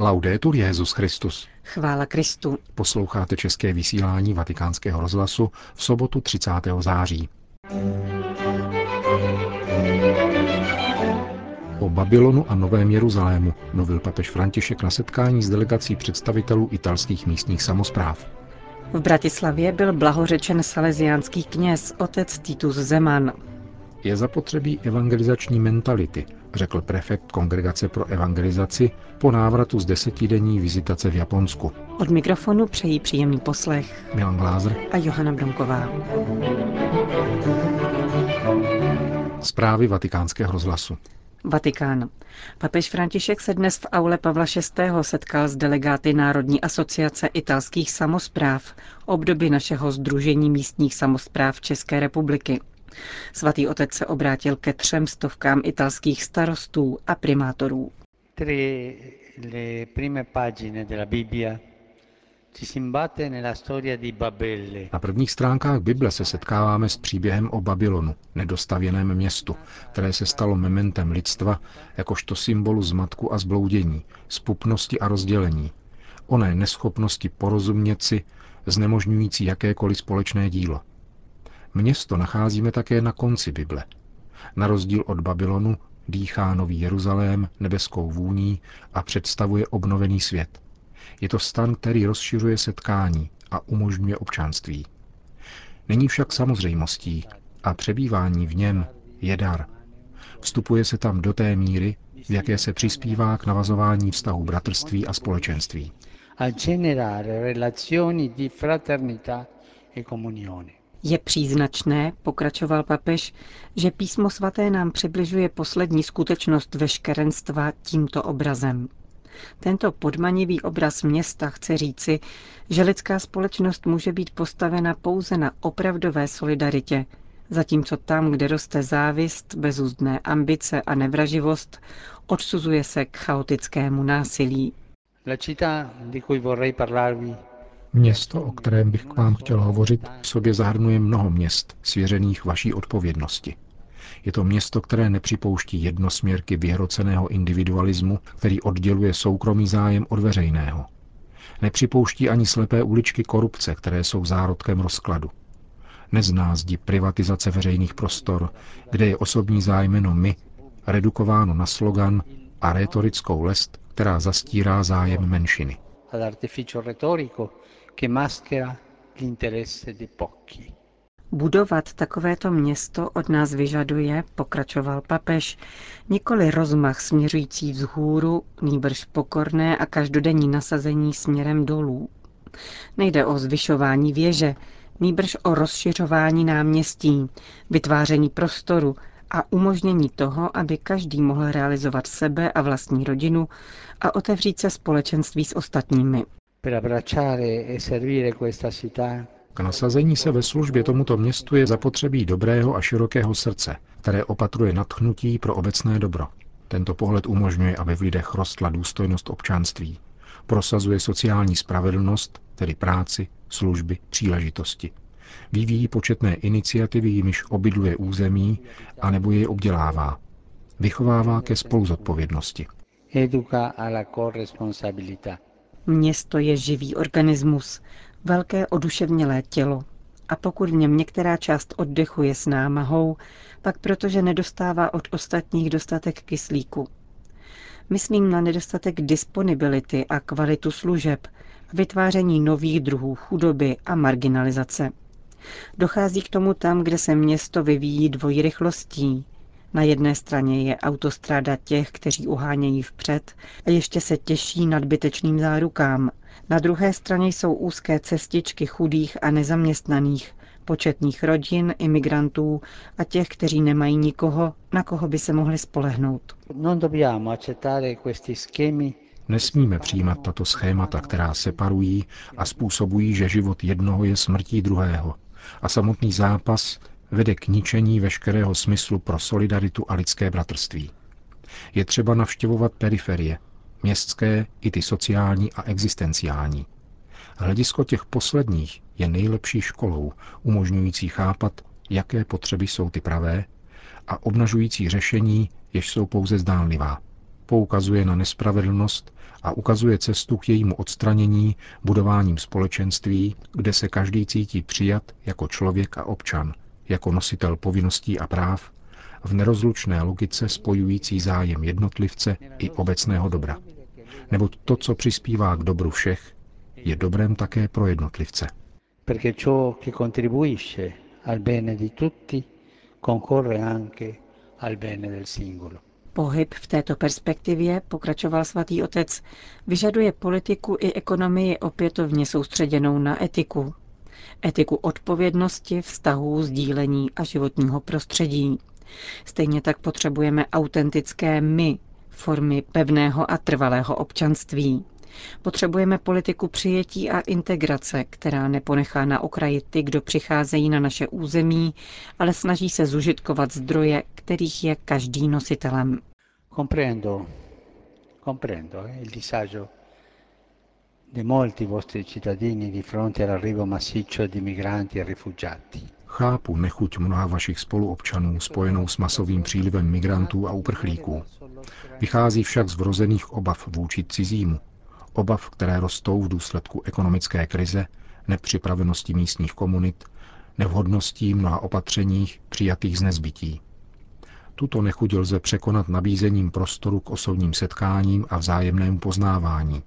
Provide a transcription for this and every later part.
Laudetur Jezus Christus. Chvála Kristu. Posloucháte české vysílání Vatikánského rozhlasu v sobotu 30. září. O Babylonu a Novém Jeruzalému mluvil papež František na setkání s delegací představitelů italských místních samozpráv. V Bratislavě byl blahořečen salesiánský kněz otec Titus Zeman. Je zapotřebí evangelizační mentality, řekl prefekt Kongregace pro evangelizaci po návratu z desetidenní vizitace v Japonsku. Od mikrofonu přejí příjemný poslech Milan Glázer a Johana Bromková. Zprávy vatikánského rozhlasu. Vatikán. Papež František se dnes v aule Pavla VI. setkal s delegáty Národní asociace italských samozpráv, obdoby našeho Združení místních samozpráv České republiky. Svatý otec se obrátil ke třem stovkám italských starostů a primátorů. Na prvních stránkách Bible se setkáváme s příběhem o Babylonu, nedostavěném městu, které se stalo mementem lidstva jakožto symbolu zmatku a zbloudění, spupnosti a rozdělení, oné neschopnosti porozumět si, znemožňující jakékoliv společné dílo. Město nacházíme také na konci Bible. Na rozdíl od Babylonu dýchá Nový Jeruzalém nebeskou vůní a představuje obnovený svět. Je to stan, který rozšiřuje setkání a umožňuje občanství. Není však samozřejmostí a přebývání v něm je dar. Vstupuje se tam do té míry, v jaké se přispívá k navazování vztahu bratrství a společenství. A generare relazioni di fraternità e comunione. Je příznačné, pokračoval papež, že písmo svaté nám přibližuje poslední skutečnost veškerenstva tímto obrazem. Tento podmanivý obraz města chce říci, že lidská společnost může být postavena pouze na opravdové solidaritě, zatímco tam, kde roste závist, bezúzdné ambice a nevraživost, odsuzuje se k chaotickému násilí. La città di cui vorrei parlarvi Město, o kterém bych k vám chtěl hovořit, v sobě zahrnuje mnoho měst, svěřených vaší odpovědnosti. Je to město, které nepřipouští jednosměrky vyhroceného individualismu, který odděluje soukromý zájem od veřejného. Nepřipouští ani slepé uličky korupce, které jsou zárodkem rozkladu. Nezná zdi privatizace veřejných prostor, kde je osobní zájmeno my redukováno na slogan a retorickou lest, která zastírá zájem menšiny che maschera l'interesse di pochi. Budovat takovéto město od nás vyžaduje, pokračoval papež, nikoli rozmach směřující vzhůru, nýbrž pokorné a každodenní nasazení směrem dolů. Nejde o zvyšování věže, nýbrž o rozšiřování náměstí, vytváření prostoru a umožnění toho, aby každý mohl realizovat sebe a vlastní rodinu a otevřít se společenství s ostatními. E K nasazení se ve službě tomuto městu je zapotřebí dobrého a širokého srdce, které opatruje nadchnutí pro obecné dobro. Tento pohled umožňuje, aby v lidech rostla důstojnost občanství. Prosazuje sociální spravedlnost, tedy práci, služby, příležitosti. Vyvíjí početné iniciativy, jimiž obydluje území, anebo jej obdělává. Vychovává ke spoluzodpovědnosti. Educa alla corresponsabilità Město je živý organismus, velké oduševnělé tělo. A pokud v něm některá část oddechu je s námahou, pak protože nedostává od ostatních dostatek kyslíku. Myslím na nedostatek disponibility a kvalitu služeb, vytváření nových druhů chudoby a marginalizace. Dochází k tomu tam, kde se město vyvíjí dvojí rychlostí, na jedné straně je autostráda těch, kteří uhánějí vpřed a ještě se těší nadbytečným zárukám. Na druhé straně jsou úzké cestičky chudých a nezaměstnaných, početných rodin, imigrantů a těch, kteří nemají nikoho, na koho by se mohli spolehnout. Nesmíme přijímat tato schémata, která separují a způsobují, že život jednoho je smrtí druhého. A samotný zápas vede k ničení veškerého smyslu pro solidaritu a lidské bratrství. Je třeba navštěvovat periferie, městské i ty sociální a existenciální. Hledisko těch posledních je nejlepší školou, umožňující chápat, jaké potřeby jsou ty pravé a obnažující řešení, jež jsou pouze zdánlivá. poukazuje na nespravedlnost a ukazuje cestu k jejímu odstranění budováním společenství, kde se každý cítí přijat jako člověk a občan, jako nositel povinností a práv, v nerozlučné logice spojující zájem jednotlivce i obecného dobra. Neboť to, co přispívá k dobru všech, je dobrem také pro jednotlivce. Perché ciò che contribuisce al bene di tutti concorre anche al bene del singolo. Pohyb v této perspektivě, pokračoval svatý otec, vyžaduje politiku i ekonomii opětovně soustředěnou na etiku. Etiku odpovědnosti, vztahů, sdílení a životního prostředí. Stejně tak potřebujeme autentické my, formy pevného a trvalého občanství. Potřebujeme politiku přijetí a integrace, která neponechá na okraji ty, kdo přicházejí na naše území, ale snaží se zužitkovat zdroje, kterých je každý nositelem. Comprendo, comprendo eh, il disagio di molti vostri cittadini di fronte all'arrivo massiccio di migranti e rifugiati. Chápu nechuť mnoha vašich spoluobčanů spojenou s masovým přílivem migrantů a uprchlíků. Vychází však z vrozených obav vůči cizímu, obav, které rostou v důsledku ekonomické krize, nepřipravenosti místních komunit, nevhodností mnoha opatřeních přijatých z nezbytí. Tuto nechuť lze překonat nabízením prostoru k osobním setkáním a vzájemnému poznávání.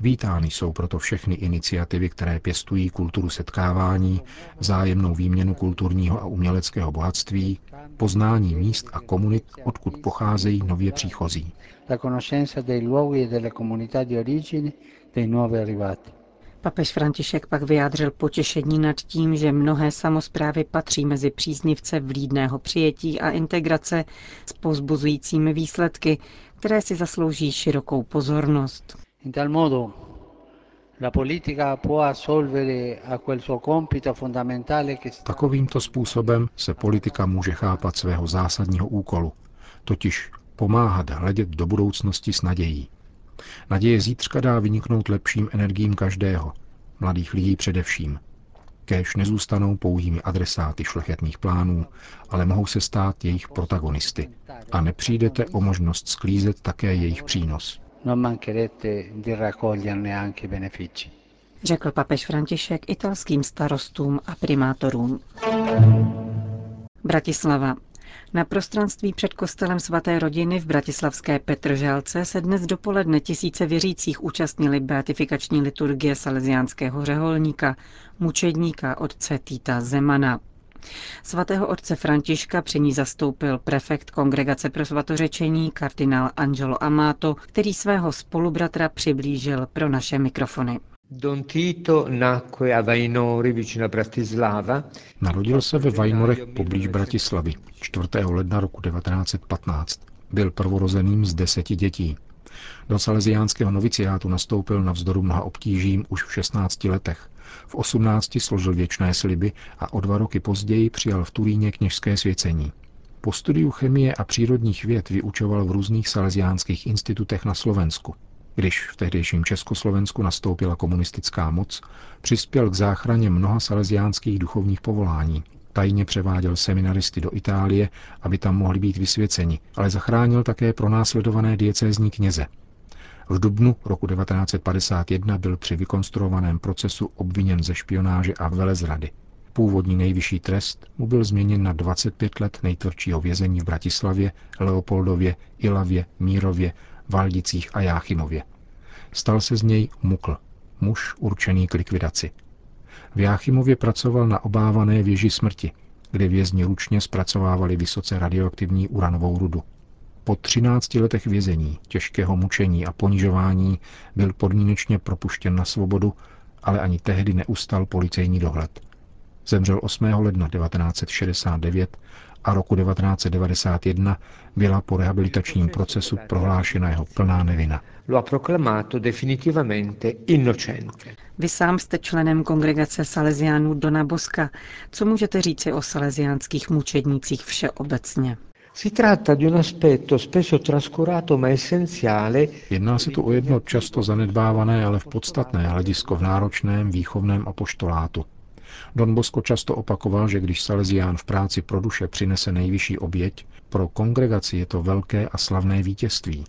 Vítány jsou proto všechny iniciativy, které pěstují kulturu setkávání, vzájemnou výměnu kulturního a uměleckého bohatství, poznání míst a komunit, odkud pocházejí nově příchozí. La conoscenza dei luoghi e delle comunità di origine dei nuovi arrivati. Papež František pak vyjádřil potěšení nad tím, že mnohé samozprávy patří mezi příznivce vlídného přijetí a integrace s pozbuzujícími výsledky, které si zaslouží širokou pozornost. In tal modo la politica può assolvere a quel suo compito fondamentale che Takovýmto způsobem se politika může chápat svého zásadního úkolu, totiž pomáhat hledět do budoucnosti s nadějí. Naděje zítřka dá vyniknout lepším energiím každého, mladých lidí především. Kéž nezůstanou pouhými adresáty šlechetných plánů, ale mohou se stát jejich protagonisty. A nepřijdete o možnost sklízet také jejich přínos. Non mancherete di raccoglierne anche i benefici. Řekl papež František italským starostům a primátorům. Bratislava. Na prostranství před kostelem svaté rodiny v bratislavské Petržálce se dnes dopoledne tisíce věřících účastnili beatifikační liturgie salesiánského řeholníka, mučedníka otce Týta Zemana. Svatého otce Františka při ní zastoupil prefekt Kongregace pro svatořečení kardinál Angelo Amato, který svého spolubratra přiblížil pro naše mikrofony. Don Tito nacque a Vainori vicino a Bratislava. Narodil se ve Vajnorech poblíž Bratislavy 4. ledna roku 1915. Byl prvorozeným z deseti dětí. Do salesiánského noviciátu nastoupil na vzdoru mnoha obtížím už v 16 letech. V 18 složil věčné sliby a o dva roky později přijal v Turíně kněžské svěcení. Po studiu chemie a přírodních věd vyučoval v různých salesiánských institutech na Slovensku. Když v tehdejším Československu nastoupila komunistická moc, přispěl k záchraně mnoha salesiánských duchovních povolání. Tajně převáděl seminaristy do Itálie, aby tam mohli být vysvěceni, ale zachránil také pronásledované diecézní kněze. V dubnu roku 1951 byl při vykonstruovaném procesu obviněn ze špionáže a velezrady. Původní nejvyšší trest mu byl změněn na 25 let nejtvrdšího vězení v Bratislavě, Leopoldově, Ilavě, Mírově, Valdicích a Jáchymově. Stal se z něj mukl, muž určený k likvidaci. V Jáchymově pracoval na obávané věži smrti, kde vězni ručně zpracovávali vysoce radioaktivní uranovou rudu. Po 13 letech vězení, těžkého mučení a ponižování byl podmínečně propuštěn na svobodu, ale ani tehdy neustal policejní dohled. Zemřel 8. ledna 1969 a roku 1991 byla po rehabilitačním procesu prohlášena jeho plná nevina. Lo ha proclamato definitivamente innocente. Vy sám jste členem kongregace Salesiánů Dona Boska. Co můžete říci o salesiánských mučednících všeobecně? Si tratta di un aspetto spesso trascurato ma essenziale Jedná se tu o jedno často zanedbávané, ale v podstatné hledisko v náročném výchovném apoštolátu. Don Bosco často opakoval, že když Salesián v práci pro duše přinese nejvyšší oběť, pro kongregaci je to velké a slavné vítězství.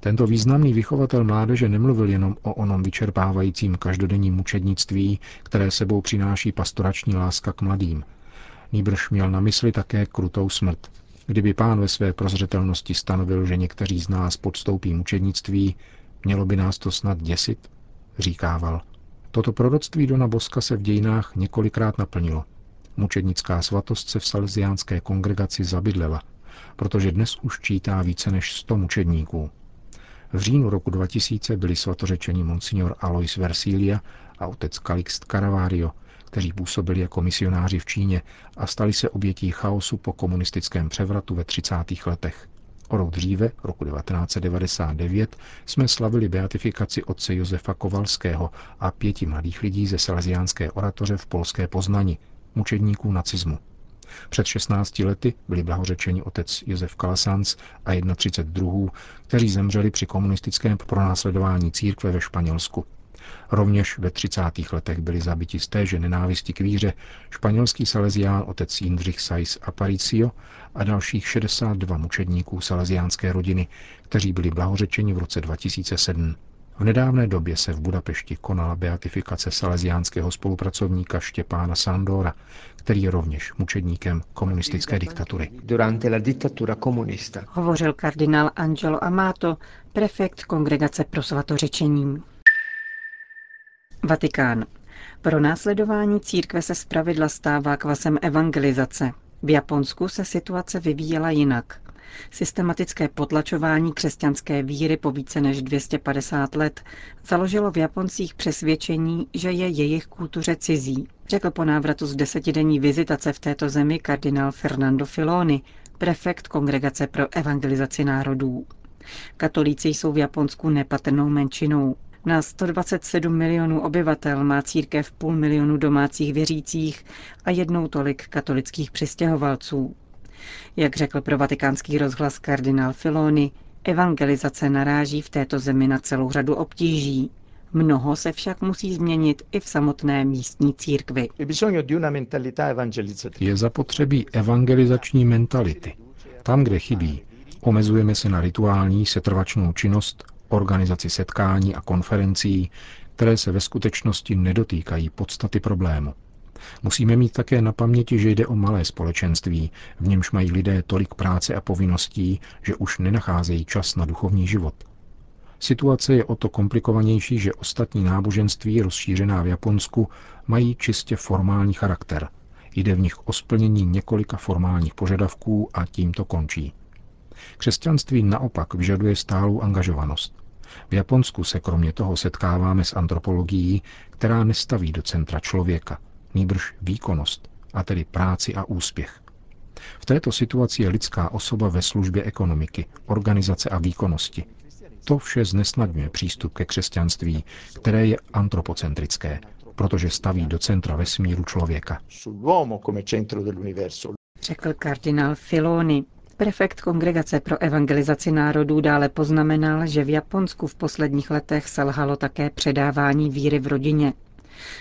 Tento významný vychovatel mládeže nemluvil jenom o onom vyčerpávajícím každodenním mučednictví, které sebou přináší pastorační láska k mladým. Nýbrž měl na mysli také krutou smrt. Kdyby pán ve své prozřetelnosti stanovil, že někteří z nás podstoupí mučednictví, mělo by nás to snad děsit? Říkával. Toto proroctví Dona Boska se v dějinách několikrát naplnilo. Mučednická svatost se v salesiánské kongregaci zabydlela, protože dnes už čítá více než 100 mučedníků. V říjnu roku 2000 byli svatořečeni monsignor Alois Versilia a otec Calixt Caravario, kteří působili jako misionáři v Číně a stali se obětí chaosu po komunistickém převratu ve 30. letech. O rok dříve, roku 1999, jsme slavili beatifikaci otce Josefa Kovalského a pěti mladých lidí ze Salesiánské oratoře v polské Poznani, mučedníků nacismu. Před 16 lety byli blahořečeni otec Josef Kalasanc a 31 druhů, kteří zemřeli při komunistickém pronásledování církve ve Španělsku. Rovněž ve 30. letech byli zabiti z téže nenávisti k víře španělský salezián otec Jindřich Sais Aparicio a dalších 62 mučedníků salesiánské rodiny, kteří byli blahořečeni v roce 2007. V nedávné době se v Budapešti konala beatifikace salesiánského spolupracovníka Štěpána Sandora, který je rovněž mučedníkem komunistické diktatury. Hovořil kardinál Angelo Amato, prefekt Kongregace pro svatořečení. Vatikán. Pro následování církve se zpravidla stává kvasem evangelizace. V Japonsku se situace vyvíjela jinak. Systematické potlačování křesťanské víry po více než 250 let založilo v Japoncích přesvědčení, že je jejich kultuře cizí, řekl po návratu z desetidenní vizitace v této zemi kardinál Fernando Filoni, prefekt Kongregace pro evangelizaci národů. Katolíci jsou v Japonsku nepatrnou menšinou. Na 127 milionů obyvatel má církev půl milionu domácích věřících a jednou tolik katolických přistěhovalců. Jak řekl pro vatikánský rozhlas kardinál Filoni, evangelizace naráží v této zemi na celou řadu obtíží. Mnoho se však musí změnit i v samotné místní církvi. Je zapotřebí evangelizační mentality. Tam, kde chybí, omezujeme se na rituální setrvačnou činnost, organizaci setkání a konferencí, které se ve skutečnosti nedotýkají podstaty problému. Musíme mít také na paměti, že jde o malé společenství, v němž mají lidé tolik práce a povinností, že už nenacházejí čas na duchovní život. Situace je o to komplikovanější, že ostatní náboženství rozšířená v Japonsku mají čistě formální charakter. Jde v nich o splnění několika formálních požadavků a tím to končí. Křesťanství naopak vyžaduje stálou angažovanost. V Japonsku se kromě toho setkáváme s antropologií, která nestaví do centra člověka, nýbrž výkonnost, a tedy práci a úspěch. V této situaci je lidská osoba ve službě ekonomiky, organizace a výkonnosti. To vše znesnadňuje přístup ke křesťanství, které je antropocentrické, protože staví do centra vesmíru člověka. Řekl kardinál Filoni. Prefekt Kongregace pro evangelizaci národů dále poznamenal, že v Japonsku v posledních letech selhalo také předávání víry v rodině.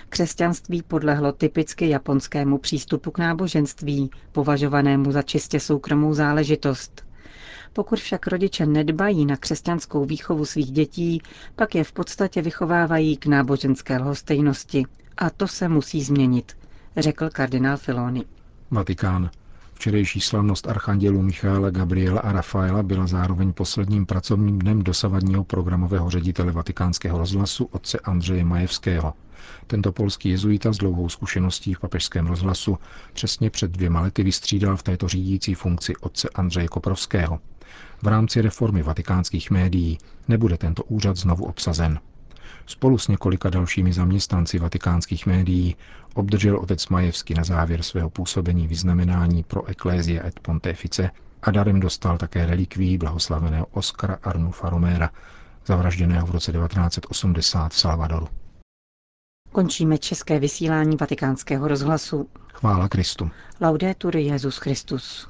Křesťanství podlehlo typicky japonskému přístupu k náboženství, považovanému za čistě soukromou záležitost. Pokud však rodiče nedbají na křesťanskou výchovu svých dětí, pak je v podstatě vychovávají k náboženské lhostejnosti. A to se musí změnit, řekl kardinál Filoni. Vatikán. Včerejší slavnost archandělů Michaela, Gabriela a Rafaela byla zároveň posledním pracovním dnem dosavadního programového ředitele vatikánského rozhlasu otce Andřeje Majevského. Tento polský jezuita s dlouhou zkušeností v papežském rozhlasu přesně před dvěma lety vystřídal v této řídící funkci otce Andřeje Koprovského. V rámci reformy vatikánských médií nebude tento úřad znovu obsazen. Spolu s několika dalšími zaměstnanci vatikánských médií obdržel otec Majevský na závěr svého působení vyznamenání pro Ecclesia et Pontefice a darem dostal také relikví blahoslaveného Oskara Arnufa Romera, zavražděného v roce 1980 v Salvadoru. Končíme české vysílání vatikánského rozhlasu. Chvála Kristu. Laudetur Jezus Christus.